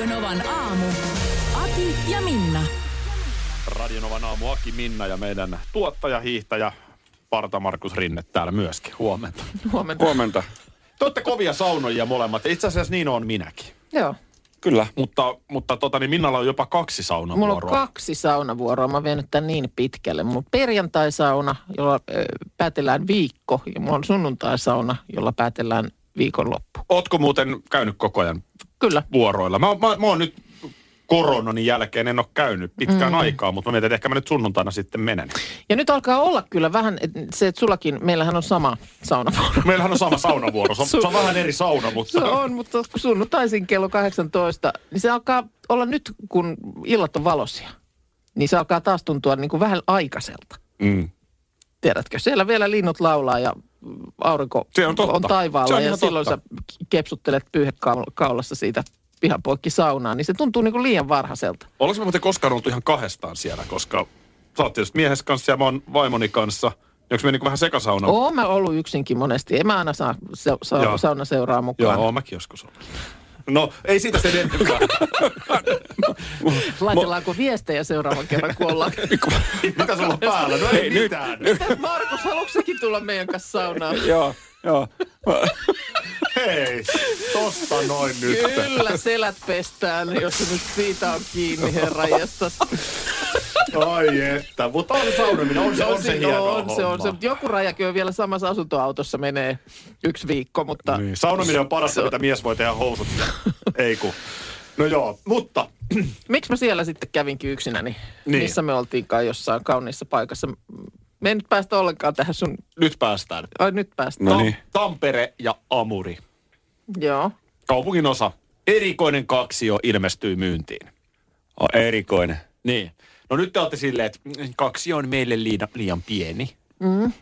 Radionovan aamu. Ati ja Minna. Radionovan aamu Aki Minna ja meidän tuottaja, hiihtäjä Parta Markus Rinne täällä myöskin. Huomenta. Huomenta. Huomenta. Te olette kovia saunoja molemmat. Itse asiassa niin on minäkin. Joo. Kyllä. Mutta, mutta tota, niin Minnalla on jopa kaksi saunavuoroa. Mulla on kaksi saunavuoroa. Mä oon vienyt tän niin pitkälle. Mulla on perjantai-sauna, jolla ö, päätellään viikko. Ja mulla on sunnuntai-sauna, jolla päätellään viikonloppu. Ootko muuten käynyt koko ajan Kyllä. vuoroilla? Mä, mä, mä oon nyt koronan jälkeen en ole käynyt pitkään mm. aikaa, mutta mä mietin, että ehkä mä nyt sunnuntaina sitten menen. Ja nyt alkaa olla kyllä vähän et se, että sullakin, meillähän on sama saunavuoro. Meillähän on sama saunavuoro. Se on, se on vähän eri sauna, mutta... Se on, mutta sunnuntaisin kello 18, niin se alkaa olla nyt, kun illat on valoisia, niin se alkaa taas tuntua niin kuin vähän aikaiselta. Mm. Tiedätkö, siellä vielä linnut laulaa ja aurinko Se on totta. on Se taivaalla on ja silloin totta. sä kepsuttelet pyyhekaulassa siitä pihapoikki saunaan, niin se tuntuu niin kuin liian varhaiselta. Ollaanko me muuten koskaan oltu ihan kahdestaan siellä, koska sä oot tietysti miehes kanssa ja mä oon vaimoni kanssa. Onko me niin vähän sekasauna? Oon mä ollut yksinkin monesti. En mä aina saa se, sa, sauna seuraa mukaan. Joo, oon mäkin joskus ollut. No, ei siitä sen enempää. Laitellaanko viestejä seuraavan kerran, kun ollaan? Mitä sulla on päällä? No ei mitään. Markus, haluatko tulla meidän kanssa saunaan? Joo, joo. Hei, tosta noin nyt. Kyllä, selät pestään, jos se nyt siitä on kiinni, herra. Ai että, mutta on saunominen, on se, on se siinä hienoa on, se on se. Mutta Joku rajakin on vielä samassa asuntoautossa menee yksi viikko, mutta Niin, saunominen on parasta, mitä mies voi tehdä housut. Ei ku. No joo, mutta miksi mä siellä sitten kävinkin yksinäni? Niin. Missä me oltiinkaan jossain kauniissa paikassa? Me ei nyt päästä ollenkaan tähän sun... nyt päästään. Ai nyt päästä. No niin. Tampere ja Amuri. Joo. Kaupungin osa. Erikoinen kaksio ilmestyy myyntiin. On erikoinen. Niin. No nyt te olette silleen, että kaksi on meille liian, liian pieni. Mm.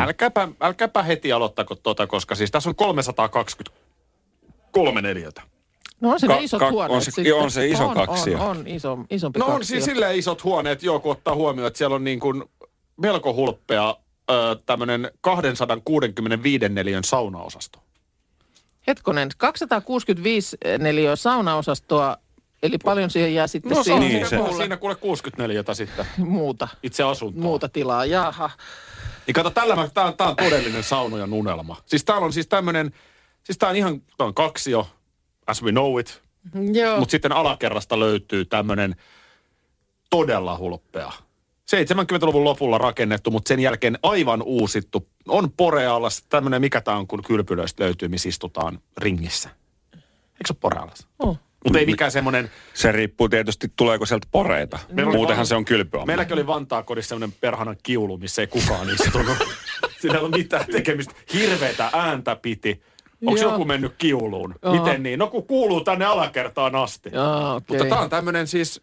Älkääpä, älkääpä heti aloittako tota, koska siis tässä on 323 neliötä. No on se ne Ka- isot ka- huoneet on se- sitten. on se iso on, kaksio. On, on iso, isompi No on kaksio. siis silleen isot huoneet, joo, kun ottaa huomioon, että siellä on niin kuin melko hulppea tämmöinen 265 neliön saunaosasto. Hetkonen, 265 neliöä saunaosastoa, eli paljon siihen jää sitten No siihen Niin, siinä, se... siinä kuule 64 sitten muuta, itse asuntoa. muuta tilaa. Jaha. Niin kato, tällä mä, tää, on- tää on todellinen saunojan unelma. Siis täällä on siis tämmönen, siis tää on ihan, tää on kaksio, as we know it, Joo. mutta sitten alakerrasta löytyy tämmönen todella hulppea. 70-luvun lopulla rakennettu, mutta sen jälkeen aivan uusittu. On Porealas, tämmönen, mikä tää on, kun kylpylöistä löytyy, missä istutaan ringissä. Eikö se ole Porealas? Oh. Mutta ei mikään semmoinen, Se riippuu tietysti, tuleeko sieltä poreita. Meillä Muutenhan vaan- se on kylpyamma. meilläkin oli Vantaa kodissa semmoinen perhanan kiulu, missä ei kukaan istunut. Siinä ei ollut mitään tekemistä. Hirveätä ääntä piti. Onko Joo. joku mennyt kiuluun? Joo. Miten niin? No kun kuuluu tänne alakertaan asti. Jaa, okei. Mutta tämä on tämmöinen siis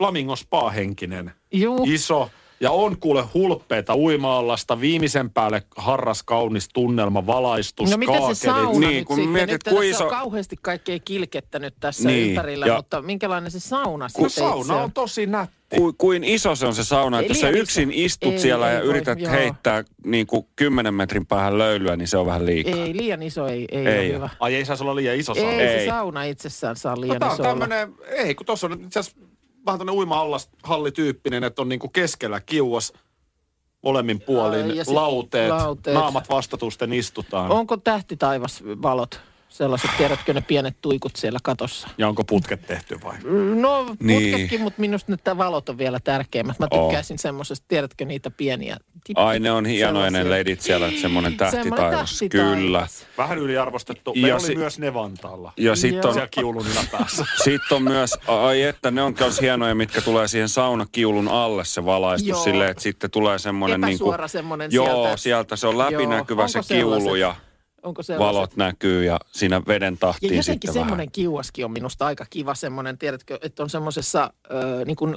Flamingo Spa-henkinen. Juu. Iso. Ja on kuule hulppeita uima-allasta, viimeisen päälle harras kaunis tunnelma, valaistus, No mitä se sauna Niin, nyt kun sitten? mietit, nyt kuin tässä iso- on kauheasti kaikkea kilkettä nyt tässä Niin, ympärillä, ja- mutta minkälainen se sauna No sitten itse sauna on tosi nätti. Ku, kuin iso se on se sauna, että jos sä yksin istut Ei, siellä ei ja voi, yrität joo. heittää niin kuin 10 metrin päähän löylyä, niin se on vähän liikaa. Ei, liian iso ei, ei, Ei ole hyvä. Ai ei saisi olla liian iso Ei, sauna. ei. Ei. se sauna itsessään saa No, liian on iso olla. tämmönen, ei kun tossa on itse asiassa vähän tämmönen uima-hallityyppinen, että on niinku keskellä kiuas molemmin puolin ja sit lauteet, lauteet. naamat vastatusten istutaan. Onko tähtitaivasvalot sellaiset, tiedätkö ne pienet tuikut siellä katossa? Ja onko putket tehty vai? No Niin. putketkin, mutta minusta nyt tämä valot on vielä tärkeimmät. Mä tykkäisin semmoisesta, tiedätkö niitä pieniä? Ai ne on hienoja ne ledit siellä, että semmoinen tähtitaivas. Kyllä. Vähän yliarvostettu. Ja Meillä oli si- myös ne Vantaalla. Ja sitten on, Siellä kiulun yläpäässä. sit on myös, ai että ne on myös hienoja, mitkä tulee siihen saunakiulun alle se valaistus Joo. silleen, että sitten tulee semmoinen niin kuin, Epäsuora semmoinen Joo, sieltä. sieltä se on läpinäkyvä Joo, se onko kiulu sellaiset? ja Onko sellaiset? valot näkyy ja siinä veden Ja tahtiin jotenkin sitten vähän. semmoinen kiuaskin on minusta aika kiva semmoinen, tiedätkö, että on semmoisessa äh, niin kuin,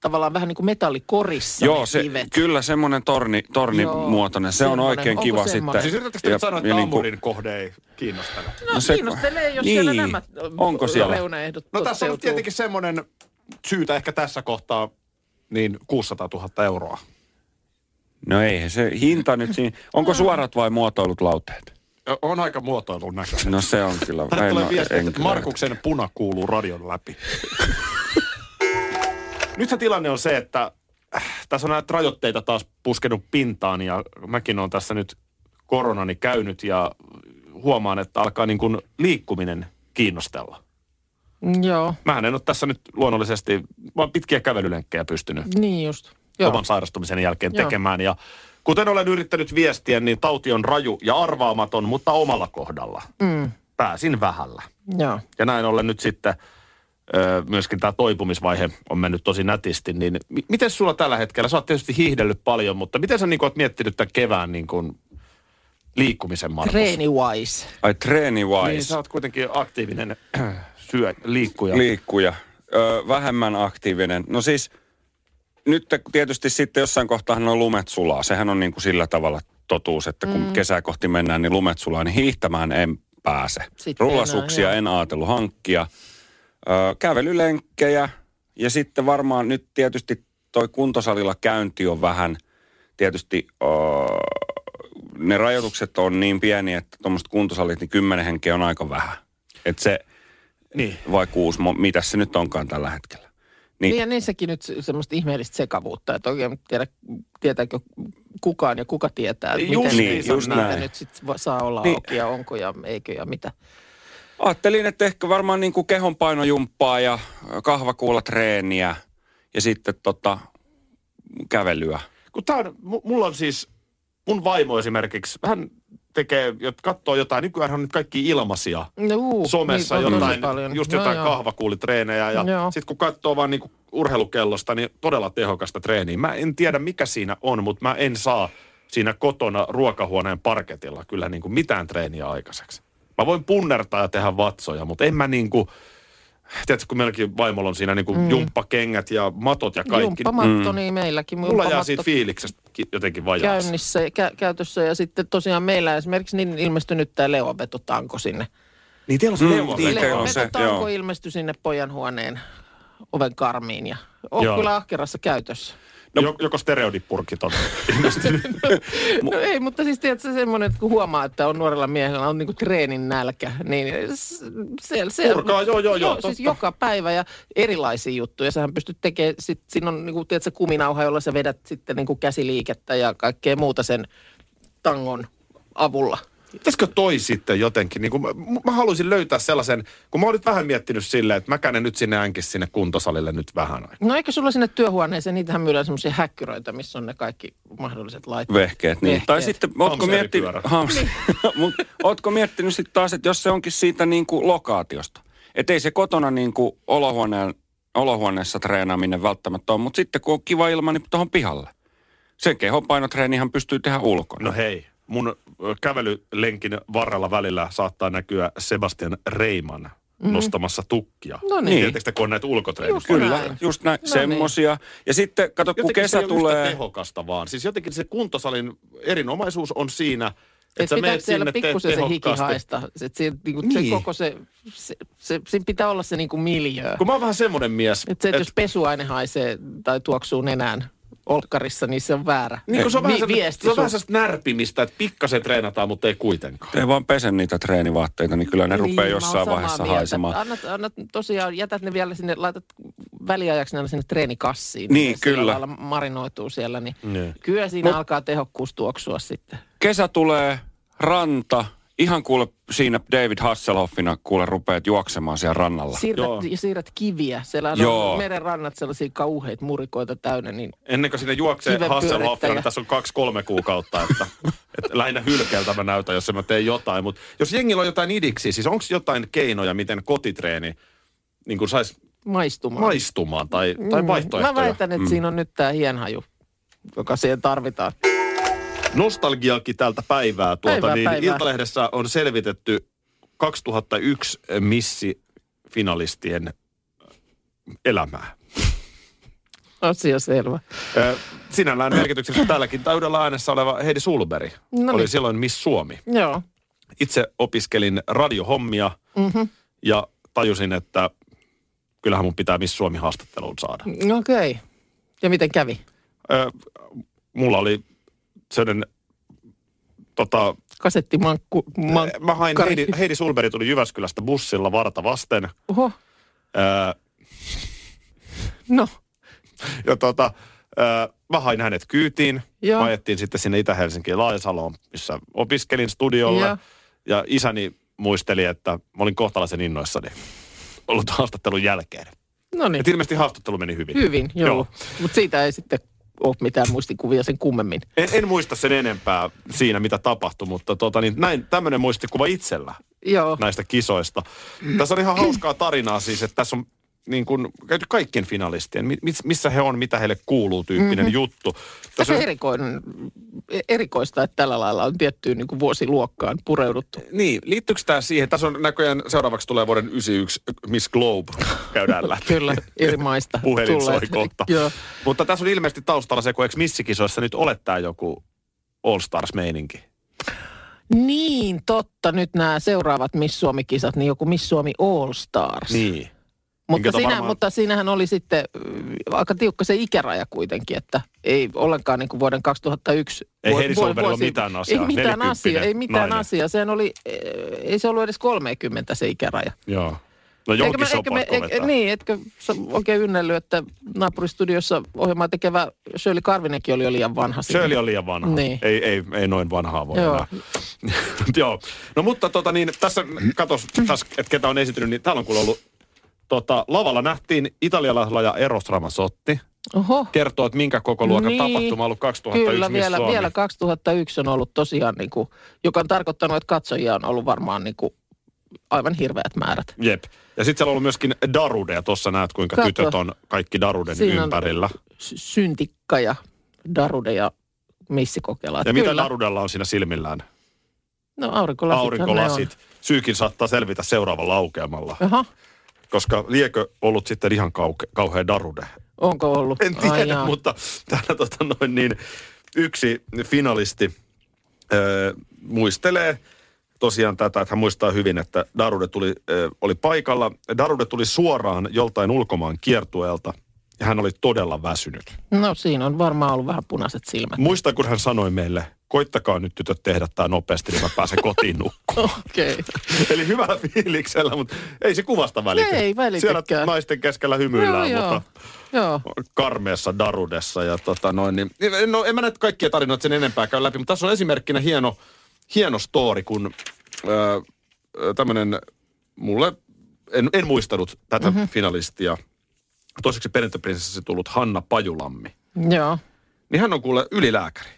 tavallaan vähän niin kuin metallikorissa Joo, ne se, kivet. kyllä semmoinen torni, tornimuotoinen, se on semmoinen. oikein Onko kiva semmoinen? Siis sitten. yritätkö nyt sanoa, että ja niinku- Ammurin kohde ei kiinnostanut? No, No se- kiinnostelee, jos niin. siellä nämä Onko siellä? reunaehdot No tässä on tietenkin semmoinen syytä ehkä tässä kohtaa niin 600 000 euroa. No ei, se hinta nyt siinä. Onko suorat vai muotoilut lauteet? On aika muotoilun näköinen. No se on kyllä. Tänne tulee viesti, että kyllä- Markuksen puna kuuluu radion läpi. Nyt se tilanne on se, että äh, tässä on näitä rajoitteita taas puskenut pintaan ja mäkin olen tässä nyt koronani käynyt ja huomaan, että alkaa niin kuin liikkuminen kiinnostella. Joo, Mähän en ole tässä nyt luonnollisesti vaan pitkiä kävelylenkkejä pystynyt niin just. Joo. oman sairastumisen jälkeen Joo. tekemään. Ja kuten olen yrittänyt viestiä, niin tauti on raju ja arvaamaton, mutta omalla kohdalla. Mm, Pääsin vähällä. joo. Ja näin ollen nyt sitten myöskin tämä toipumisvaihe on mennyt tosi nätisti. Niin mi- miten sulla tällä hetkellä, sä oot tietysti hiihdellyt paljon, mutta miten sä niin oot miettinyt tämän kevään niin kuin liikkumisen Markus? Treeni-wise. Ai treeni Niin, wise. sä oot kuitenkin aktiivinen syö, liikkuja. Liikkuja. Ö, vähemmän aktiivinen. No siis nyt tietysti sitten jossain kohtaa on lumet sulaa. Sehän on niin kuin sillä tavalla totuus, että kun mm. kesää kohti mennään, niin lumet sulaa, niin hiihtämään en pääse. Sitten Rullasuksia enää, en ajatellut hankkia. Ö, kävelylenkkejä ja sitten varmaan nyt tietysti toi kuntosalilla käynti on vähän, tietysti ö, ne rajoitukset on niin pieniä, että tuommoiset kuntosalit, niin kymmenen henkeä on aika vähän. Että se, Niin. vai kuusi, mitä se nyt onkaan tällä hetkellä. Niin, Niin ja niissäkin nyt se- semmoista ihmeellistä sekavuutta, että oikein tiedä, tietääkö kukaan ja kuka tietää, että Just miten niin, just niitä näin. nyt sit saa olla Niin. auki ja onko ja eikö ja mitä. Ajattelin, että ehkä varmaan niin kuin kehonpainojumppaa ja kahvakuulatreeniä ja sitten tota, kävelyä. Kun tää on, mu- mulla on siis, mun vaimo esimerkiksi, hän tekee, katsoo jotain, nykyään on nyt kaikki ilmaisia. No, uu, somessa tosi jotain, paljon. just No jotain joo. kahvakuulitreenejä ja sitten kun katsoo vaan niinku urheilukellosta, niin todella tehokasta treeniä. Mä en tiedä mikä siinä on, mutta mä en saa siinä kotona ruokahuoneen parketilla kyllä niinku mitään treeniä aikaiseksi. Mä voin punnertaa ja tehdä vatsoja, mutta en mä niinku, tiedätkö kun meilläkin vaimolla on siinä niinku mm. jumppakengät ja matot ja kaikki. Jumppamatto, niin meilläkin. Mulla jää siitä fiiliksestä ki- jotenkin vajaaksi. käynnissä, kä- käytössä ja sitten tosiaan meillä esimerkiksi niin ilmestyi nyt tämä leovetotanko sinne. Niin teillä on se Mm, neuvo. niin, ilmestyi sinne pojan huoneen oven karmiin ja on Joo. kyllä ahkerassa käytössä. No, jo- joko stereodippurkit on ilmestynyt. No ei, mutta siis tiedätkö semmoinen, että kun huomaa, että on nuorella miehellä on niinku treenin nälkä, niin se, se Purkaa, joo, joo, joo, siis joka päivä ja erilaisia juttuja. Sähän pystyt tekemään, sit, siinä on niinku, tiedätkö, kuminauha, jolla sä vedät sitten niinku käsiliikettä ja kaikkea muuta sen tangon avulla. Pitäisikö toi sitten jotenkin, niin kuin mä, mä haluaisin löytää sellaisen, kun mä oon nyt vähän miettinyt silleen, että mä käyn nyt sinne änkis sinne kuntosalille nyt vähän aikaa. No eikö sulla sinne työhuoneeseen, niitähän myydään semmoisia häkkyröitä, missä on ne kaikki mahdolliset laitteet. Vehkeet, niin. Vehkeet. Tai sitten, ootko miettinyt, Hamsteripyörä. Hams, mut, ootko miettinyt sitten taas, että jos se onkin siitä niin kuin lokaatiosta. Että ei se kotona niin kuin olohuoneen, olohuoneessa treenaaminen välttämättä ole, mutta sitten kun on kiva ilma, niin tuohon pihalle. Sen kehonpainotreenihan pystyy tehdä ulkona. No hei, mun kävelylenkin varrella välillä saattaa näkyä Sebastian Reiman mm-hmm. nostamassa tukkia. No niin. Tiedättekö te, kun on näitä ulkotreenejä? Just Kyllä, näin. just näin, No semmosia. Ja sitten, kato, kun Jotenkin kesä se ole yhtä tulee... tehokasta vaan. Siis jotenkin se kuntosalin erinomaisuus on siinä, että Et menet siellä sinne, teet pikkusen se hiki tehokkaasti. haista? Se, se, niinku, se Niin. koko se, se, se, siinä pitää olla se niinku miljöö. Kun mä oon vähän semmoinen mies, Et se, että jos pesuaine haisee tai tuoksuu nenään olkkarissa, niin se on väärä. niin kun se on vähän, semmoista- viesti se on vähän närpimistä, että pikkasen treenataan, mutta ei kuitenkaan. Te vaan pesen niitä treenivaatteita, niin kyllä ne Niin, rupeaa jossain vaiheessa mieltä. haisemaan. Annat, annat, tosiaan, jätät ne vielä sinne, laitat väliajaksi ne sinne treenikassiin. Niin, ne kyllä. lailla marinoituu siellä, niin Niin. kyllä siinä Mut- alkaa tehokkuus tuoksua sitten. Kesä tulee, ranta, ihan kuule siinä David Hasselhoffina kuule rupeat juoksemaan siellä rannalla. Siirrät, Joo. siirrät kiviä. Siellä Joo. on meren rannat sellaisia kauheita murikoita täynnä, niin Ennen kuin sinne juoksee. Hasselhoffia, niin tässä on kaksi-kolme kuukautta, että, että lähinnä hylkeältä mä näytän, jos mä tee jotain. Mutta jos jengillä on jotain idiksi, siis onko jotain keinoja, miten kotitreeni niin kuin saisi maistumaan. maistumaan tai, tai vaihtoehtoja? Mä väitän, että mm. siinä on nyt tämä hienhaju, joka siihen tarvitaan. Nostalgiakin tältä päivää. Tuota, Päivää, niin päivää. Iltalehdessä on selvitetty 2001 missifinalistien elämää. Asia selvä. Sinällään merkityksessä tälläkin täydellä äänessä oleva Heidi Sulberg No oli niin. silloin Miss Suomi. Joo. Itse opiskelin radiohommia Mm-hmm. ja tajusin, että kyllähän mun pitää Miss Suomi haastatteluun saada. Okei. Okay. Ja miten kävi? Ö, mulla oli sellainen tota, Kasettimankku. Man... Mä hain. Heidi, Heidi Sulberg tuli Jyväskylästä bussilla varta vasten. Oho. Ää, No. ja tota, ää, mä hain hänet kyytiin. Joo. Mä ajettiin sitten sinne Itä-Helsinkiin Laajasaloon, missä opiskelin studiolle. Joo. Ja isäni muisteli, että mä olin kohtalaisen innoissani ollut haastattelun jälkeen. No niin. Et ilmeisesti haastattelu meni hyvin. Hyvin, joo. Joo. joo. Mutta siitä ei sitten ole mitään muistikuvia sen kummemmin. En, en muista sen enempää siinä, mitä tapahtui, mutta tota, niin näin, tämmöinen muistikuva itsellä Joo. näistä kisoista. Tässä on ihan hauskaa tarinaa siis, että tässä on niin kuin käyty kaikkien finalistien, mi- mis- missä he on, mitä heille kuuluu tyyppinen mm-hmm. juttu. Tässä on, erikoinen, erikoista, että tällä lailla on tiettyyn niin kuin vuosiluokkaan pureuduttu. niin, liittyykö tämä siihen? Tässä on näköjään seuraavaksi tulee vuoden 91 Miss Globe, käydään läpi. Kyllä, eri maista. Puhelin soi kohta. Joo. Mutta tässä on ilmeisesti taustalla se, kun eikö missikisoissa nyt ole tämä joku All Stars-meininki? Niin, totta. Nyt nämä seuraavat Miss Suomi-kisat, niin joku Miss Suomi All Stars. Niin. Mutta, siinä, varmaan- mutta siinähän oli sitten äh, aika tiukka se ikäraja kuitenkin, että ei ollenkaan niin kuin vuoden 2001. Ei vuo- Heidi vuo- Solbergilla vuosi- mitään asiaa, Ei mitään 40 asiaa, ei mitään nainen. asiaa. Sehän oli, eh, ei se ollut edes 30 se ikäraja. Joo. No Eikö se on pakko eikö-. Niin, etkö sä oikein ynnellyt, että naapuristudiossa ohjelmaa tekevä Shirley Karvinenkin oli jo liian vanha. siinä. Shirley on liian vanha. Niin. Ei, ei, ei noin vanhaa voi Joo. enää. Joo. No mutta tota niin, tässä katos, tässä, että ketä on esiintynyt, niin täällä on kuule ollut, tota, lavalla nähtiin italialaisella Eros Ramazzotti. Oho. Kertoo, että minkä koko luokan Niin. tapahtuma on ollut 2001 Kyllä, vielä, Suomi. vielä 2001 on ollut tosiaan, niin kuin, joka on tarkoittanut, että katsojia on ollut varmaan niin kuin, aivan hirveät määrät. Jep. Ja sitten siellä on ollut myöskin Darude, tuossa näet kuinka Kato. tytöt on kaikki Daruden Siinä ympärillä. Syntikka ja Darude ja Missikokela. Ja mitä Kyllä. Darudella on siinä silmillään? No aurinkolasit. Aurinkolasit. Syykin saattaa selvitä seuraavalla laukeamalla. Aha, Koska liekö ollut sitten ihan kauke, kauhean Darude? onko ollut? En Ai tiedä, jaa. mutta täällä tota noin niin, yksi finalisti öö, muistelee tosiaan tätä, että hän muistaa hyvin, että Darude tuli, öö, oli paikalla. Darude tuli suoraan joltain ulkomaan kiertueelta ja hän oli todella väsynyt. No siinä on varmaan ollut vähän punaiset silmät. Muista, kun hän sanoi meille, koittakaa nyt tytöt tehdä tämä nopeasti, niin mä pääsen kotiin nukkumaan. Okei. Okay. Eli hyvällä fiiliksellä, mutta ei se kuvasta välitä. Ei välitäkään. Siellä naisten keskellä hymyillään, joo. mutta Joo. karmeessa darudessa. Ja tota noin, niin, no en mä näitä kaikkia tarinoita sen enempää käy läpi, mutta tässä on esimerkkinä hieno, hieno story, kun öö, tämmöinen mulle, en, en muistanut tätä mm-hmm. finalistia, toiseksi perintöprinsessasi tullut Hanna Pajulammi. Joo. Niin hän on kuule ylilääkäri.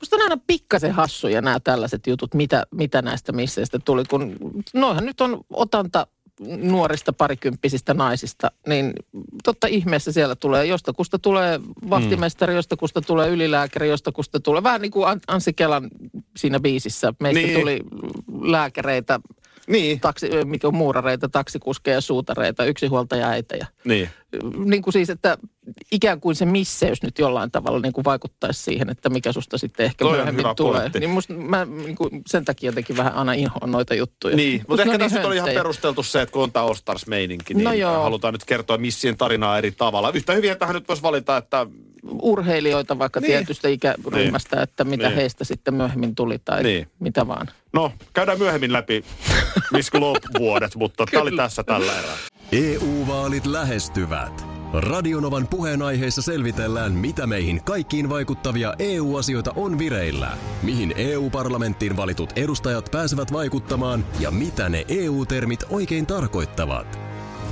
Musta on aina pikkasen hassuja nämä tällaiset jutut, mitä, mitä näistä misseistä tuli, kun noihan nyt on otanta nuorista parikymppisistä naisista, niin totta ihmeessä siellä tulee, jostakusta tulee vahtimestari, mm. jostakusta tulee ylilääkäri, jostakusta tulee, vähän niin kuin An- Anssi Kelan siinä biisissä, meistä niin. tuli lääkäreitä, Niin. taksi, mikä on muurareita, taksikuskeja, suutareita, yksinhuoltaja äitejä. Niin. Niin kuin siis, että ikään kuin se misseys nyt jollain tavalla niin kuin vaikuttaisi siihen, että mikä susta sitten ehkä Toi myöhemmin tulee. pointti. Niin musta mä niin kuin sen takia jotenkin vähän aina inhoan noita juttuja. Niin, mutta ehkä tässä niin nyt oli ihan perusteltu se, että kun on tämä All Stars-meininki, niin No joo. halutaan nyt kertoa missien tarinaa eri tavalla. Yhtä hyvin, että hän nyt voisi valita, että Urheilijoita vaikka Niin. niin. tietystä ikäryhmästä, että mitä Niin. heistä sitten myöhemmin tuli tai Niin. niin. mitä vaan. no, käydään myöhemmin läpi Miss Globe-vuodet, mutta tämä oli tässä tällä erää. EU-vaalit lähestyvät. Radionovan puheenaiheessa selvitellään, mitä meihin kaikkiin vaikuttavia EU-asioita on vireillä, mihin EU-parlamenttiin valitut edustajat pääsevät vaikuttamaan ja mitä ne EU-termit oikein tarkoittavat.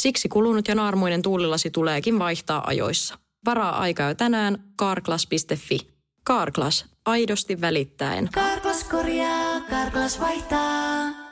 Siksi kulunut ja naarmuinen tuulilasi tuleekin vaihtaa ajoissa. Varaa aikaa jo tänään carglass.fi. Carglass, aidosti välittäen. Karklas korjaa, Karklas vaihtaa.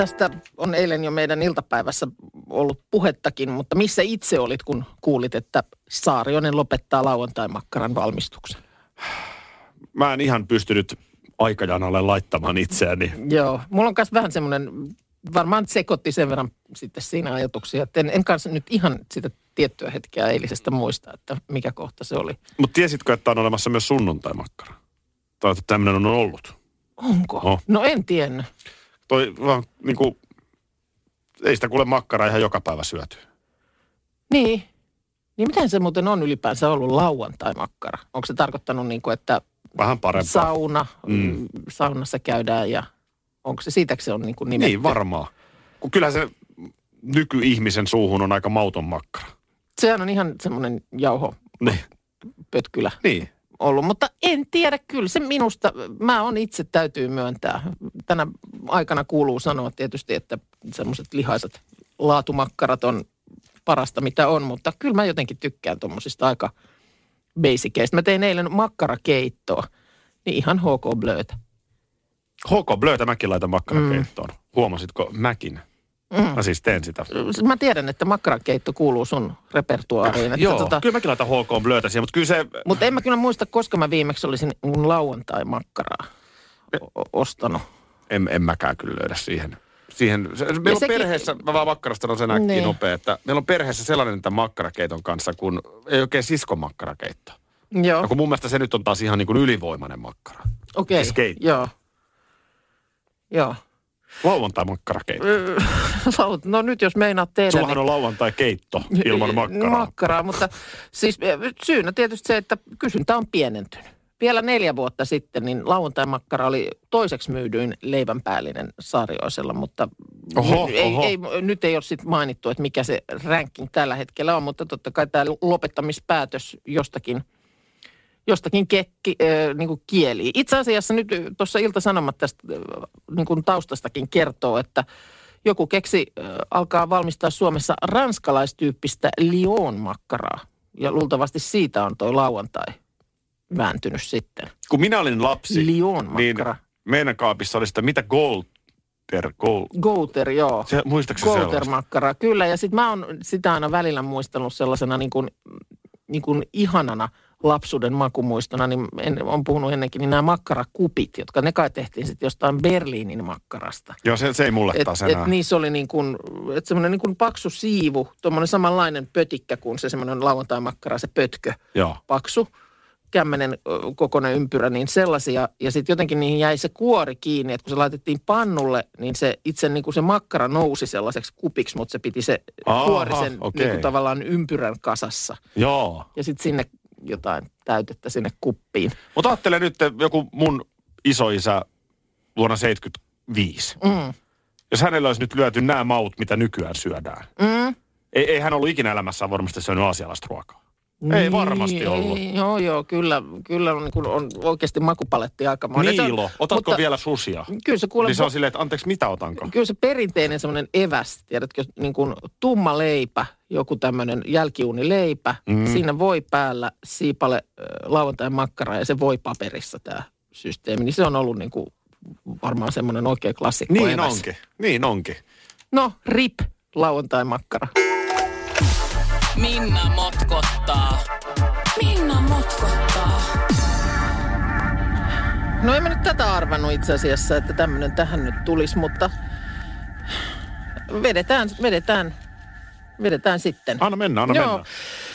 Tästä on eilen jo meidän iltapäivässä ollut puhettakin, mutta missä itse olit, kun kuulit, että Saarionen lopettaa lauantai-makkaran valmistuksen? Mä en ihan pystynyt aikajanalle laittamaan itseäni. Joo, mulla on myös vähän semmoinen, varmaan sekoitti sen verran sitten siinä ajatuksia, että en, en kanssa nyt ihan sitä tiettyä hetkeä eilisestä muista, että mikä kohta se oli. Mutta tiesitkö, että on olemassa myös sunnuntai-makkara? Tai että tämmöinen on ollut. Onko? Oh. No en tiennyt. Toi vaan niinku, ei sitä kuule makkaraa ihan joka päivä syöty. Niin. Niin miten se muuten on ylipäänsä ollut lauantai-makkara? Onko se tarkoittanut niin kuin, että Vähän parempaa. sauna, Mm. mm. saunassa käydään ja onko se siitäkö se on niin kuin nimetty? Niin, varmaan. Kun kyllä se nykyihmisen suuhun on aika mauton makkara. Sehän on ihan semmoinen jauho Niin. pötkylä Niin. Ollut, mutta en tiedä kyllä. Se minusta, mä on itse täytyy myöntää. Tänä aikana kuuluu sanoa tietysti, että semmoiset lihaiset laatumakkarat on parasta mitä on, mutta kyllä mä jotenkin tykkään tuommoisista aika basiceista. Mä tein eilen makkarakeittoa, niin ihan HK Blöötä. HK Blöötä mäkin laitan makkarakeittoon. Mm. Huomasitko mäkin? Mm. Mä siis teen sitä. Mä tiedän, että makkarakeitto kuuluu sun repertuaariin. Että Joo, tota, kyllä mäkin laitan HK Blöötä siihen, mutta kyllä se... mutta en mä kyllä muista, koska mä viimeksi olisin mun lauantai-makkaraa ostanut. En, en mäkään kyllä löydä siihen. siihen meillä on sekin- perheessä, mä vaan makkarasta sanon sen äkkiä Niin. nopea, että meillä on perheessä sellainen tämän makkarakeiton kanssa, kun ei oikein siskon makkarakeitto. Joo, Ja kun mun mielestä se nyt on taas ihan niin kuin ylivoimainen makkara. okei. siis keitto. Joo. Joo. Lauantai makkarakeitto. Laut- No nyt jos meinaat tehdä, Sullahan on lauantai keitto ilman makkaraa. Makkaraa, mutta siis eh, syynä tietysti se, että kysyntä on pienentynyt. Vielä neljä vuotta sitten niin lauantai-makkara oli toiseksi myydyin leivänpäällinen Saarioisella, mutta Oho, nyt, ei, oho. ei, nyt ei ole sitten mainittu, että mikä se ranking tällä hetkellä on, mutta totta kai tämä lopettamispäätös jostakin, jostakin kekki, äh, niin kuin kieli. Itse asiassa nyt tuossa Ilta-Sanomat tästä äh, niin kuin taustastakin kertoo, että joku keksi äh, alkaa valmistaa Suomessa ranskalaistyyppistä Lyon-makkaraa. Ja luultavasti siitä on toi lauantai vääntynyt sitten. Kun minä olin lapsi, niin meidän kaapissa oli sitä, mitä Gold, Gouter, joo. se, muistaakseni? Gouter-makkara, kyllä. Ja sitten mä oon sitä aina välillä muistanut sellaisena niin kuin, niin kuin ihanana lapsuuden makumuistona, niin en, on puhunut ennenkin, niin nämä makkarakupit, jotka ne kai tehtiin sitten jostain Berliinin makkarasta. Joo, se, se ei mulle Et, taas et enää. niissä oli niin kuin, et semmoinen niin kuin paksu siivu, tuommoinen samanlainen pötikkä kuin se semmoinen lauantai-makkara, se pötkö, Joo. paksu, kämmenen kokoinen ympyrä, niin sellaisia. Ja sitten jotenkin niihin jäi se kuori kiinni, että kun se laitettiin pannulle, niin se itse niin kuin se makkara nousi sellaiseksi kupiksi, mutta se piti se Aha, kuori sen okei. niin kuin tavallaan ympyrän kasassa. Joo. Ja sitten sinne jotain täytettä sinne kuppiin. Mutta ajattele nyt että joku mun isoisä vuonna 75. Mm. Jos hänellä olisi nyt lyöty nämä maut, mitä nykyään syödään. Mm. Ei, ei hän ollut ikinä elämässään varmasti syönyt aasialaista ruokaa. Ei varmasti Niin, ollut. Ei, joo, joo, kyllä, kyllä on, niin on oikeasti makupaletti aika monen. Se on- Niilo, otatko mutta vielä susia? Kyllä se kuule, Niin se on silleen, että anteeksi, mitä otanko? kyllä se perinteinen semmoinen eväs, tiedätkö, niin kuin tumma leipä, joku tämmöinen jälkiunileipä, Mm. siinä voi päällä siipale äh, lauantai makkara ja se voi paperissa tämä systeemi, niin se on ollut niin kuin varmaan semmoinen oikea klassikko Niin eväs. onkin, niin onkin. No, rip lauantai makkara. Minna motkottaa. Minna motkottaa. No en mä nyt tätä arvannut itse asiassa, että tämmöinen tähän nyt tulisi, mutta vedetään, vedetään, vedetään sitten. Anna mennä, anna Joo. mennä.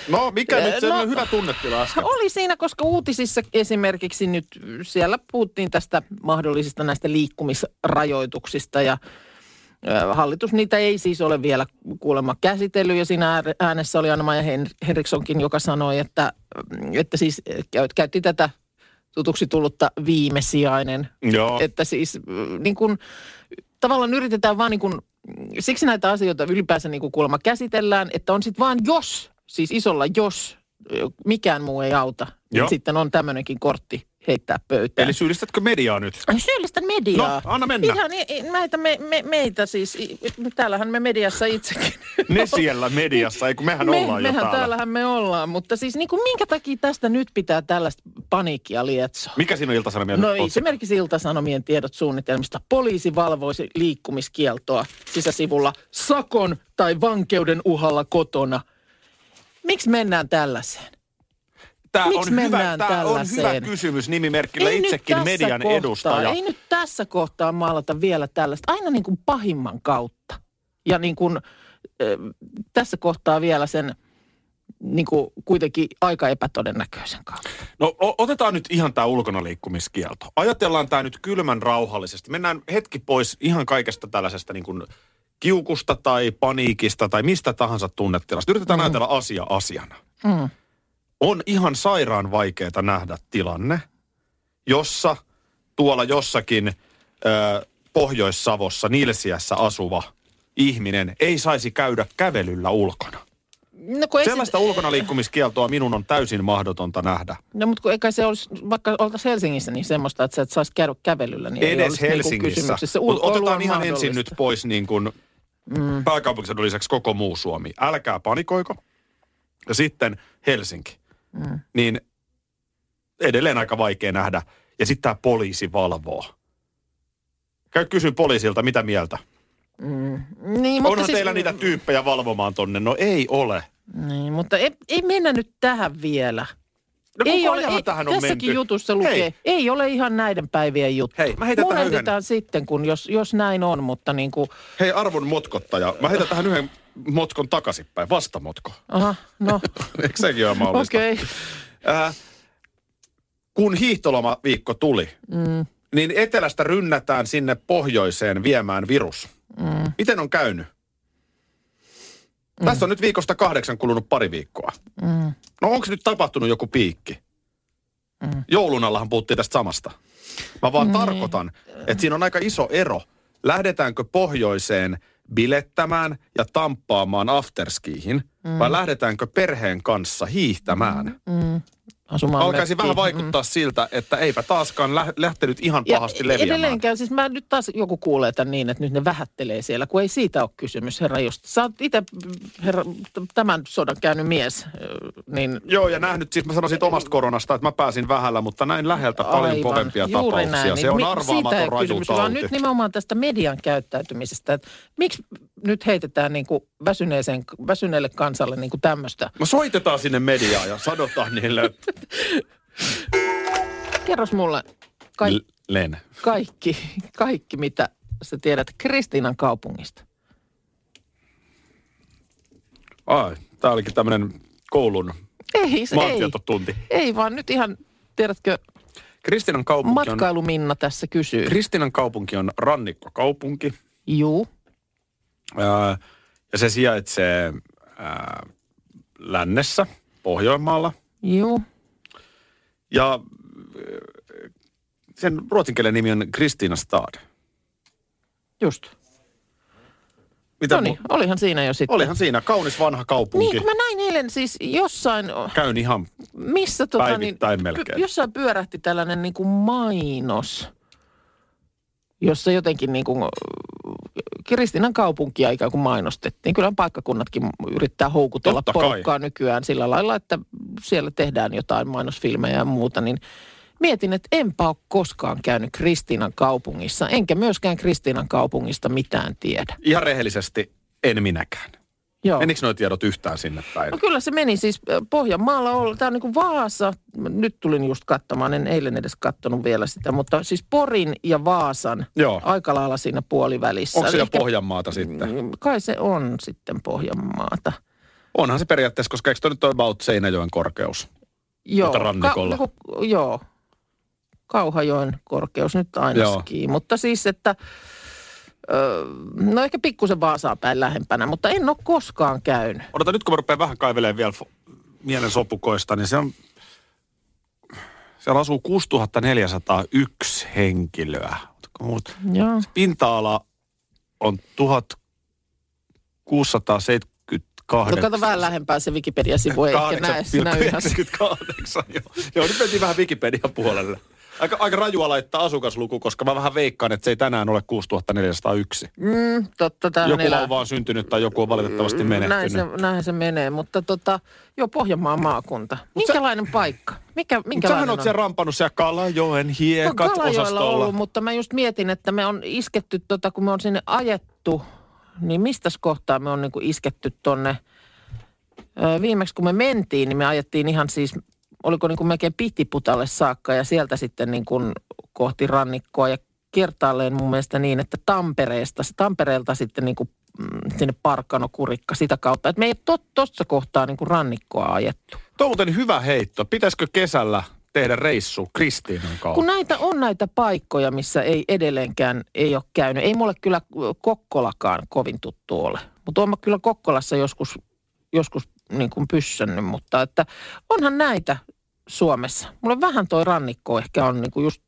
No, mikä nyt se no- on hyvä tunnetila äsken? Oli siinä, koska uutisissa esimerkiksi nyt siellä puhuttiin tästä mahdollisista näistä liikkumisrajoituksista ja Hallitus niitä ei siis ole vielä kuulemma käsitellyt ja siinä äänessä oli Anna-Maja Hen- Henrikssonkin, joka sanoi, että, että siis käy- käytti tätä tutuksi tullutta viimesijainen Joo. että siis mm, niin kuin, tavallaan yritetään vaan niin kuin, siksi näitä asioita ylipäänsä niin kuulemma käsitellään, että on sitten vaan jos, siis isolla jos, mikään muu ei auta, niin Joo. sitten on tämmöinenkin kortti heittää pöytään. Eli syyllistätkö mediaa nyt? Syyllistän mediaa. No, anna mennä. Ihan näitä me, me, meitä siis, täällähän me mediassa itsekin. Ne siellä mediassa, ei kun mehän me, ollaan jo mehän täällä. täällähän me ollaan, mutta siis niin kuin minkä takia tästä nyt pitää tällaista paniikkia lietsoa? Mikä siinä on iltasanomien No otsikko? esimerkiksi Ilta-Sanomien tiedot suunnitelmista. Poliisi valvoisi liikkumiskieltoa sisäsivulla sakon tai vankeuden uhalla kotona. Miksi mennään tällaiseen? Tämä Miksi on, hyvä, tää on hyvä kysymys nimimerkillä Ei itsekin median kohtaa, edustaja. Ei nyt tässä kohtaa maalata vielä tällaista. Aina niin kuin pahimman kautta. Ja niin kuin, äh, tässä kohtaa vielä sen niin kuin kuitenkin aika epätodennäköisen kautta. No otetaan nyt ihan tämä ulkonaliikkumiskielto. Ajatellaan tämä nyt kylmän rauhallisesti. Mennään hetki pois ihan kaikesta tällaisesta niin kuin kiukusta tai paniikista tai mistä tahansa tunnetilasta. Yritetään mm. ajatella asia asiana. Mm. On ihan sairaan vaikeaa nähdä tilanne, jossa tuolla jossakin ö, Pohjois-Savossa Nilsiässä asuva ihminen ei saisi käydä kävelyllä ulkona. No, kun ei se- Sellaista ulkonaliikkumiskieltoa minun on täysin mahdotonta nähdä. No mutta kun eikä se olisi, vaikka oltaisiin Helsingissä, niin semmoista, että sä et saisi käydä kävelyllä, niin ei Edes olisi niinku Helsingissä. Mutta Ulkoilu otetaan ihan ensin nyt pois niin kuin mm. pääkaupunkiseudun lisäksi koko muu Suomi. Älkää panikoiko. Ja sitten Helsinki. Mm. Niin edelleen aika vaikea nähdä. Ja sitten tämä poliisi valvoo. Käy kysyn poliisilta, mitä mieltä. Niin, mutta Onhan siis, teillä niitä tyyppejä valvomaan tonne? No ei ole. Niin, mutta ei, ei mennä nyt tähän vielä. No ei ole, ei, tähän on tässäkin menty. jutussa lukee, Hei. ei ole ihan näiden päivien juttu. Hei, mä heitän tähän yhden. Sitten, kun jos, jos näin on, mutta niin kuin, Hei arvon motkottaja, mä heitän tähän yhden motkon takaisinpäin. Vastamotko. aha, no, Eikö sekin ole mahdollista? okei. Okay. Äh, kun hiihtolomaviikko tuli, mm. niin etelästä rynnätään sinne pohjoiseen viemään virus. Mm. Miten on käynyt? Mm. Tässä on nyt viikosta kahdeksan kulunut pari viikkoa. Mm. No onko nyt tapahtunut joku piikki? Mm. Joulun allahan puhuttiin tästä samasta. Mä vaan mm. tarkoitan, että siinä on aika iso ero. Lähdetäänkö pohjoiseen bilettämään ja tamppaamaan afterskiihin, mm. vai lähdetäänkö perheen kanssa hiihtämään? Mm. Asumaan Alkaisi mökkiin. vähän vaikuttaa siltä, että eipä taaskaan lä- lähtenyt ihan pahasti ja leviämään. edelleenkään, siis mä nyt taas joku kuulee tämän niin, että nyt ne vähättelee siellä, kun ei siitä ole kysymys, herra just. Sä oot itse, herra, tämän sodan käynyt mies, niin Joo, ja nähnyt, siis mä sanoisin omasta koronasta, että mä pääsin vähällä, mutta näin läheltä paljon Aivan, kovempia juuri tapauksia. näin. Se Niin on mi- arvaamaton siitä raju kysymys, tauti. vaan nyt nimenomaan tästä median käyttäytymisestä. Että miksi nyt heitetään niin kuin väsyneeseen, väsyneelle kansalle niin kuin tämmöistä? No soitetaan sinne mediaan ja sanotaan niille, että Kerros mulle ka- L- Len. kaikki, kaikki, mitä sä tiedät Kristiinan kaupungista. Ai, tää olikin tämmönen koulun Ei, se ei. maantietotunti. Ei vaan nyt ihan, tiedätkö, Kristinan kaupunki on, matkailuminna tässä kysyy. Kristinan kaupunki on rannikkokaupunki. Juu, Ää, ja se sijaitsee ää, lännessä, Pohjoismaalla. juu. Ja ää, sen ruotsinkielen nimi on Kristina Stad. Just. Mitä No niin, mu- olihan siinä jo sitten. Olihan siinä kaunis vanha kaupunki. Niin, kun mä näin eilen siis jossain, Käyn ihan missä tota, niin, melkein. py- jossain pyörähti tällainen niin kuin mainos, jossa jotenkin niin kuin Kristinan kaupunkia ikään kuin mainostettiin. Kyllä paikkakunnatkin yrittää houkutella Totta kai. porukkaa nykyään sillä lailla, että siellä tehdään jotain mainosfilmejä ja muuta, niin mietin, että enpä ole koskaan käynyt Kristinan kaupungissa, enkä myöskään Kristinan kaupungista mitään tiedä. ihan rehellisesti en minäkään. Joo. Menikö nuo tiedot yhtään sinne päin? No kyllä se meni siis Pohjanmaalla tämä on niin kuin Vaasa, nyt tulin just katsomaan, en eilen edes katsonut vielä sitä, mutta siis Porin ja Vaasan Joo. aika lailla siinä puolivälissä. Onko se jo Pohjanmaata sitten? Mm, Kai se on sitten Pohjanmaata. Onhan se periaatteessa, koska eikö toi nyt ole about Seinäjoen korkeus? Joo, Mutta rannikolla. Ka- joo, Kauhajoen korkeus nyt ainakin. Mutta siis, että Öö, no ehkä pikkusen Vaasaa päin lähempänä, mutta en ole koskaan käynyt. Odota, nyt kun mä rupean vähän kaivelemaan vielä mielen sopukoista, niin se on, siellä asuu 6401 henkilöä. Joo. Pinta-ala on 1678. No kato vähän lähempää se Wikipedia-sivu, ei ehkä näe sinä. 8,98. Joo. Joo, nyt mentiin vähän Wikipedia puolelle. Aika, aika rajua laittaa asukasluku, koska mä vähän veikkaan, että se ei tänään ole 6401. Mm, totta, Joku elää. on vaan syntynyt tai joku on valitettavasti menehtynyt. Näin se, näin se menee, mutta tota, joo, Pohjanmaan maakunta. Minkälainen paikka? Mikä, minkälainen sähän oot on? siellä rampannut siellä Kalajoen hiekat oon Kalajoella osastolla. ollut, mutta mä just mietin, että me on isketty, tota, kun me on sinne ajettu, niin mistäs kohtaa me on niinku isketty tonne. Viimeksi kun me mentiin, niin me ajettiin ihan siis, oliko niinku melkein Pihtiputalle saakka ja sieltä sitten niinku kohti rannikkoa ja kertaalleen mun mielestä niin, että Tampereesta, Tampereelta sitten niinku mm, sinne Parkano, Kurikka, sitä kautta. Että me ei tuossa kohtaa niinku rannikkoa ajettu. Tuo on muuten hyvä heitto. Pitäisikö kesällä tehdä reissu Kristiinan kautta? Kun näitä on näitä paikkoja, missä ei edelleenkään ei ole käynyt. Ei mulle kyllä Kokkolakaan kovin tuttu ole. Mutta olen kyllä Kokkolassa joskus, joskus niin kuin pyssännyt, mutta että onhan näitä Suomessa. Mulla vähän toi rannikko ehkä on niin kuin just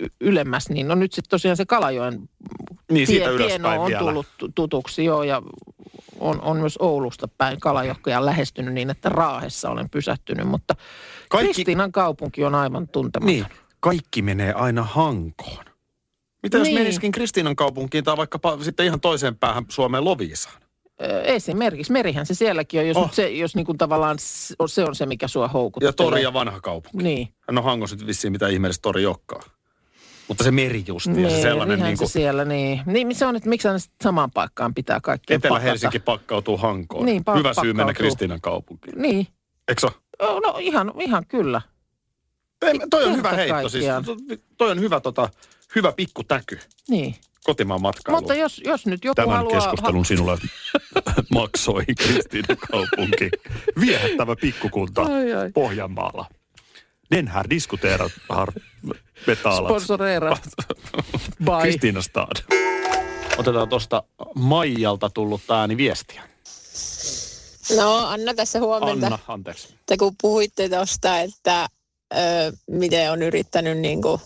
y- ylemmäs, niin no nyt sitten tosiaan se Kalajoen Niin, tie, tieno on vielä. tullut tu- tutuksi joo ja on, on myös Oulusta päin Kalajohkoja lähestynyt niin, että Raahessa olen pysähtynyt, mutta Kaikki-. Kristiinan kaupunki on aivan tuntematon. Niin, kaikki menee aina Hankoon. Mitä jos Niin. menisikin Kristiinan kaupunkiin tai vaikkapa sitten ihan toiseen päähän Suomeen Loviisaan? Esimerkiksi merihän se sielläkin on, jos, Oh. se, jos niin kuin tavallaan se on se, mikä sua Ja houkuttelee. tori ja vanha kaupunki. Niin. No Hangossa nyt vissiin mitä ihmeellistä tori olekaan. Mutta se meri just ja se sellainen niin kuin se siellä, niin. Niin se on, että miksi aina samaan paikkaan pitää kaikki Etelä-Helsinki pakkautuu Hankoon. Niin, pa- Hyvä syy mennä pakkautuu. Kristiinan kaupunkiin. Niin. Eikö? Oh, No ihan, ihan kyllä. Ei, toi on hyvä Kerta heitto siis. kaikkiaan. Toi on hyvä, tota, hyvä pikkutäky Niin. Kotimaan matkailuun. Mutta jos, jos nyt joku Tämän haluaa... keskustelun sinulle maksoi Kristiinan kaupunki. Viehättävä pikkukunta Ai, ai. Pohjanmaalla. Den här har betalat. Sponsoreera. Bye. Kristiina Stad. Otetaan tuosta Maijalta tullut ääni viestiä. No Anna tässä huomenta. Anna, anteeksi. Että kun puhuitte tuosta, että ö, miten on yrittänyt niin kuin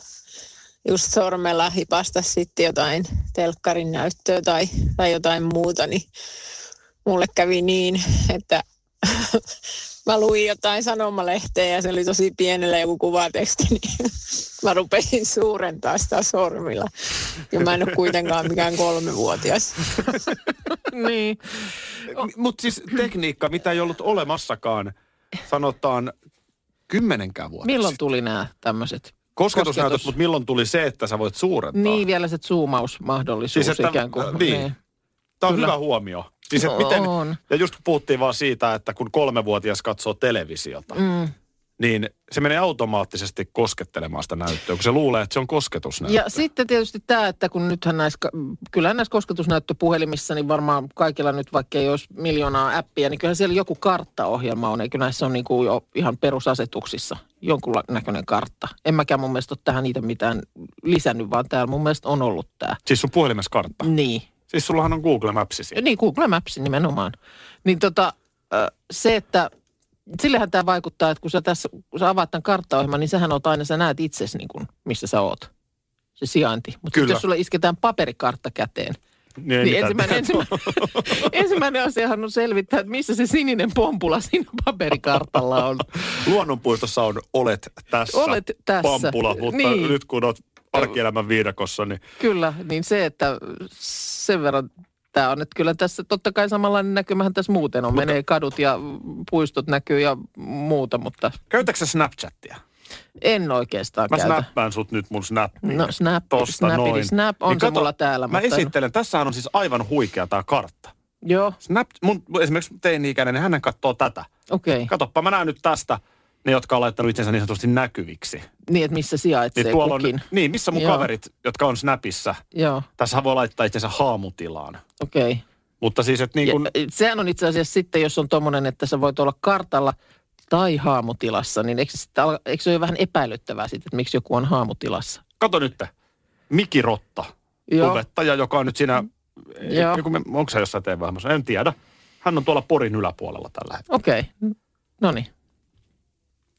just sormella hipasta sitten jotain telkkarin näyttöä tai, tai jotain muuta, niin mulle kävi niin, että mä luin jotain sanomalehteä ja se oli tosi pienellä joku kuvateksti, niin mä rupesin suurentaa sitä sormilla. Ja mä en ole kuitenkaan mikään kolmevuotias. niin. Mutta siis tekniikka, mitä ei ollut olemassakaan, sanotaan kymmenenkään vuotta Milloin tuli nämä tämmöiset? Kosketusnäytöt, kosketus- mutta milloin tuli se, että sä voit suurentaa? Niin, vielä se zoomausmahdollisuus Siis, että- ikään kuin. äh, niin. Tämä on Kyllä. hyvä huomio. Siis, että miten, on. ja just puhuttiin vaan siitä, että kun kolmevuotias katsoo televisiota, Mm. Niin se menee automaattisesti koskettelemaan sitä näyttöä, kun se luulee, että se on kosketusnäyttö. Ja sitten tietysti tämä, että kun nythän näissä, kyllä näissä kosketusnäyttöpuhelimissa, niin varmaan kaikilla nyt, vaikka ei olisi miljoonaa appia, niin kyllähän siellä joku karttaohjelma on. Eikö näissä on niin kuin jo ihan perusasetuksissa jonkunnäköinen kartta? En mäkään mun mielestä ole tähän niitä mitään lisännyt, vaan täällä mun mielestä on ollut tämä. Siis sun puhelimessa kartta. Niin. Siis sullahan on Google Mapsisi. Niin, Google Maps nimenomaan. Niin tota, se, että sillehän tämä vaikuttaa, että kun sä tässä, kun sä avaat tämän karttaohjelman, niin sähän oot aina, sä näet itsesi niin kuin, missä sä oot. Se sijainti. Mutta jos sulle isketään paperikartta käteen, Niin, niin ensimmäinen, ensimmäinen, ensimmäinen asiahan on selvittää, että missä se sininen pompula siinä paperikartalla on. Luonnonpuistossa on olet tässä, Olet tässä. pampula, mutta Niin. nyt kun olet arkielämän viidakossa, niin Kyllä, niin se, että sen verran tämä on, että kyllä tässä totta kai samanlainen näkymähän tässä muuten on. Menee kadut ja puistot näkyy ja muuta, mutta käytätkö Snapchatia? en oikeastaan Mä käytä. snappaan sut nyt mun snappiin. No snap, Tosta noin. snap on Niin se kato, mulla täällä. Mä mutta esittelen, tässähän on siis aivan huikea tää kartta. Joo, Snap, mun, esimerkiksi teini-ikäinen, niin hän katsoo tätä. okei. Okay. Katoppa, mä näen nyt tästä ne, jotka on laittanut itsensä niin sanotusti näkyviksi. Niin, että missä sijaitsee Niin tuolla kukin. on, niin, missä mun Joo. kaverit, jotka on Snapissa. Joo, Tässä voi laittaa itsensä haamutilaan. okei. Okay. Mutta siis, että niin kun, Ja, sehän on itse asiassa sitten, jos on tommonen, että sä voit olla kartalla tai haamutilassa, niin eikö al- eikö se ole jo vähän epäilyttävää sitten, että miksi joku on haamutilassa? kato nyt, Miki Rotta, Joo. tubettaja, joka on nyt siinä, Joo. kun me- onko se jossain TV-ohjelmassa, en tiedä. Hän on tuolla Porin yläpuolella tällä hetkellä. Okei, okay. no niin.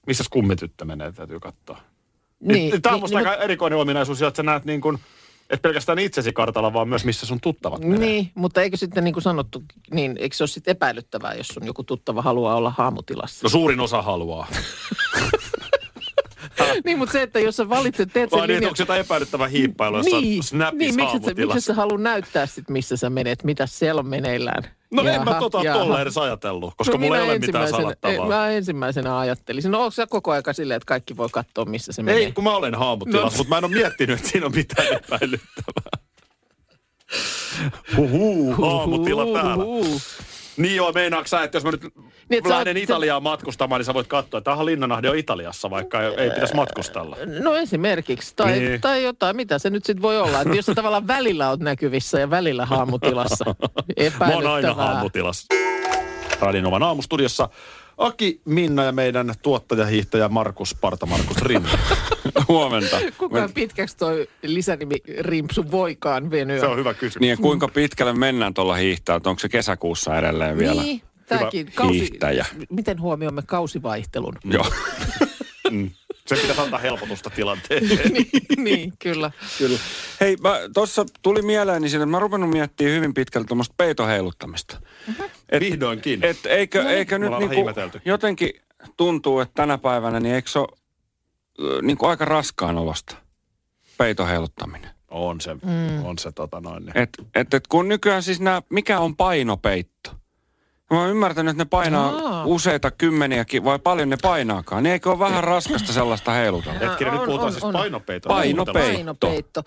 Missä kummityttö menee, täytyy katsoa. Niin, Tämä on niin, niin, aika erikoinen ominaisuus, että sä näet niin kuin, et pelkästään itsesi kartalla, vaan myös missä sun tuttavat menee. Niin, mutta eikö sitten niin kuin sanottu, niin eikö se ole sitten epäilyttävää, jos sun joku tuttava haluaa olla haamutilassa? No suurin osa haluaa. niin, mutta se, että jos sä valitset, teet sen Vai niin, linjan... onko se jotain epäilyttävää hiippailua, jossa niin, on snapis niin miksi sä, miksi sä näyttää sit, missä sä menet, mitä siellä on meneillään? No en mä Jaha, tota jaha. tolleen edes ajatellut, koska no, mulla ei ole mitään salattavaa. Mä ensimmäisenä ajattelisin. No onko se koko aika silleen, että kaikki voi katsoa, missä se menee? Ei, kun mä olen haamutilassa, No. mutta mä en ole miettinyt, että siinä on mitään epäilyttävää. Huhuu, haamutila täällä. Niin joo, meinaatko sä, että jos mä nyt Niin, lähden oot- Italiaan matkustamaan, niin sä voit katsoa, että aha, Linnanahde on Italiassa, vaikka ei, ei pitäisi matkustella. No esimerkiksi, tai, Niin. tai jotain, mitä se nyt sitten voi olla. Että jos sä tavallaan välillä oot näkyvissä ja välillä haamutilassa. Mä oon aina haamutilassa. Radinovan aamustudiossa Aki, Minna ja meidän tuottajahiihtäjä Markus Parta, Markus Rinne. Huomenta. Kuinka pitkäksi toi lisänimi Rimpsu voikaan venyä? Se on hyvä kysymys. Niin kuinka pitkälle mennään tuolla hiihtää? Että onko se kesäkuussa edelleen vielä? Niin, tämäkin. hiihtäjä. Miten huomioimme kausivaihtelun? Joo. Mm. Se pitäisi antaa helpotusta tilanteeseen. niin, niin, kyllä. Kyllä. Hei, tuossa tuli mieleeni siitä, että mä rupennut miettimään hyvin pitkälti tuommoista peitoheiluttamista. Et, Vihdoinkin. et, eikö, eikö Me nyt ollaan vähän niinku, jotenkin tuntuu, että tänä päivänä, niin eikö se ole niinku aika raskaan olosta peitoheiluttaminen? On se, mm. on se tota noin. niin. Et, et, et kun nykyään siis nämä, mikä on painopeitto? Mä oon ymmärtänyt, että ne painaa Aa. useita kymmeniäkin, vai paljon ne painaakaan. Niin eikö ole vähän raskasta sellaista heilutella? Hetkinen, nyt puhutaan on, siis on. painopeitosta. Painopeitto. Painopeitto.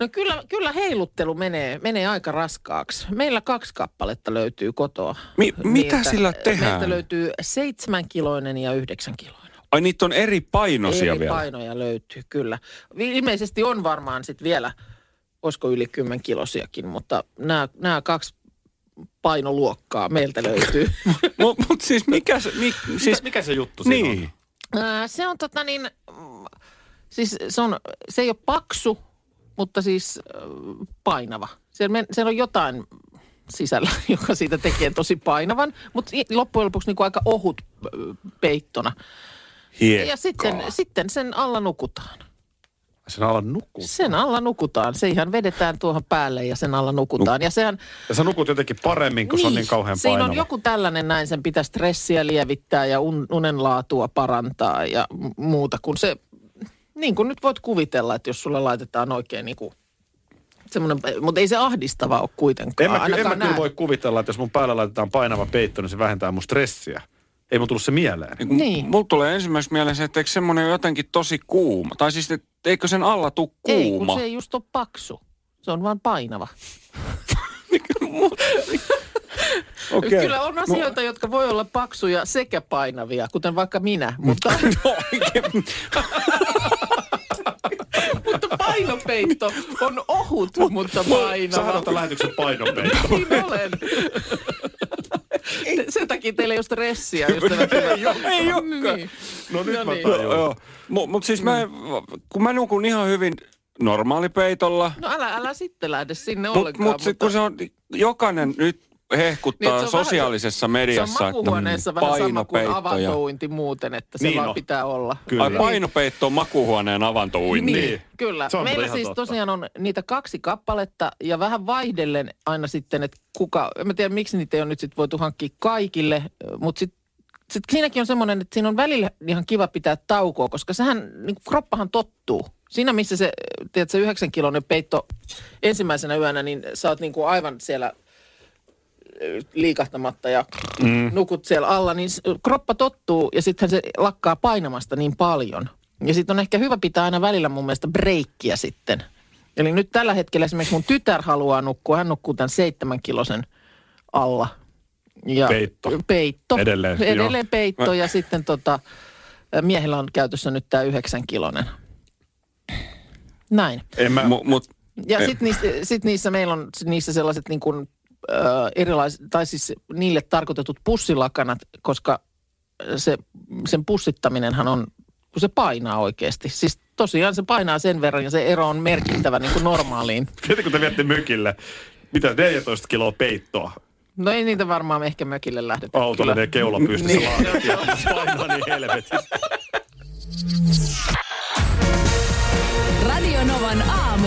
No kyllä, kyllä heiluttelu menee, menee aika raskaaksi. Meillä kaksi kappaletta löytyy kotoa. Mi- mitä Niiltä- sillä tehdään? Meiltä löytyy seitsemänkiloinen ja yhdeksänkiloinen. Ai niitä on eri painoisia Eri vielä. painoja löytyy, kyllä. Ilmeisesti on varmaan sitten vielä, olisiko yli kymmenkilosiakin, mutta nämä kaksi painoluokkaa meiltä löytyy. Mutta mut siis mikä se, mi, Siis, mikä se juttu siinä niin. on? Ää, se on tota niin, siis se, on, se ei ole paksu, mutta siis äh, painava. Siellä, siellä on jotain sisällä, joka siitä tekee tosi painavan, mutta loppujen lopuksi niin kuin aika ohut peittona. Hiekkaa. Ja sitten, sitten sen alla nukutaan. Sen alla nukkuu. Sen alla nukutaan. Se ihan vedetään tuohon päälle ja sen alla nukutaan. Ja sehän, Ja sä nukut jotenkin paremmin, kun se on niin kauhean siinä painava. on joku tällainen näin, sen pitää stressiä lievittää ja un, unenlaatua parantaa ja muuta, kun se, niin kuin nyt voit kuvitella, että jos sulle laitetaan oikein niin kuin semmoinen, mutta ei se ahdistava ole kuitenkaan. En mä, ky- en mä kyllä voi kuvitella, että jos mun päällä laitetaan painava peitto, niin se vähentää mun stressiä. Ei mun tullut se mieleen. Niin Niin. Mulla tulee ensimmäiseksi mieleen se, että eikö semmoinen jotenkin tosi kuuma? Tai siis, että eikö sen alla tuu Ei, kuuma? kun se ei just ole paksu. Se on vaan painava. Okei. Kyllä on asioita, jotka voi olla paksuja sekä painavia, kuten vaikka minä, mutta, No, oikein. mutta painopeitto on ohut, mutta Sähän painava. on tämän lähetyksen painopeitto. Niin olen. Sen takia teillä ei ole stressiä, ystävät. ei ole, ei Niin. No nyt No mä niin. Joo, mutta mut siis mä, kun mä nukun ihan hyvin normaalipeitolla, No älä, älä sitten lähde sinne mutta ollenkaan. mut, sit, kun se on, jokainen nyt hehkuttaa Niin, se on vähän- sosiaalisessa se on mediassa, että vähän sama kuin painopeitto ja... avantouinti muuten, että se Niin vaan on. pitää olla. Kyllä. Ai, painopeitto on makuuhuoneen avantouinti. Niin, Niin. kyllä. Se on Meillä siis totta. tosiaan on niitä kaksi kappaletta ja vähän vaihdellen aina sitten, että kuka, en mä tiedä miksi niitä ei ole nyt sitten voitu hankkia kaikille, mutta sitten sit siinäkin on semmoinen, että siinä on välillä ihan kiva pitää taukoa, koska sehän, niin kroppahan tottuu. Siinä missä se, tiedät, se yhdeksän kilonen peitto ensimmäisenä yönä, niin sä oot niin kuin aivan siellä liikahtamatta ja mm. nukut siellä alla, niin kroppa tottuu ja sittenhän se lakkaa painamasta niin paljon. Ja sitten on ehkä hyvä pitää aina välillä mun mielestä breikkiä sitten. Eli nyt tällä hetkellä esimerkiksi mun tytär haluaa nukkua, hän nukkuu tämän seitsemän kilosen alla. Ja Peitto. Peitto. Edelleen, joo. Edelleen peitto ja sitten tota, miehellä on käytössä nyt tämä yhdeksän kilonen. Näin. En mä, Mu, mut, Ja sitten niissä, sit niissä meillä on niissä sellaiset niin kuin, ö, erilaiset, tai siis niille tarkoitetut pussilakanat, koska se, sen pussittaminenhan on kun se painaa oikeasti. Siis tosiaan se painaa sen verran ja se ero on merkittävä niin kuin normaaliin. Sitten kun te viette mykille, mitä 14 kiloa peittoa? No ei niitä varmaan ehkä mökille lähdetä. Autollinen keula pystyssä Niin. laadittiin. Painaa niin helvetissä. Radio Novan aamu.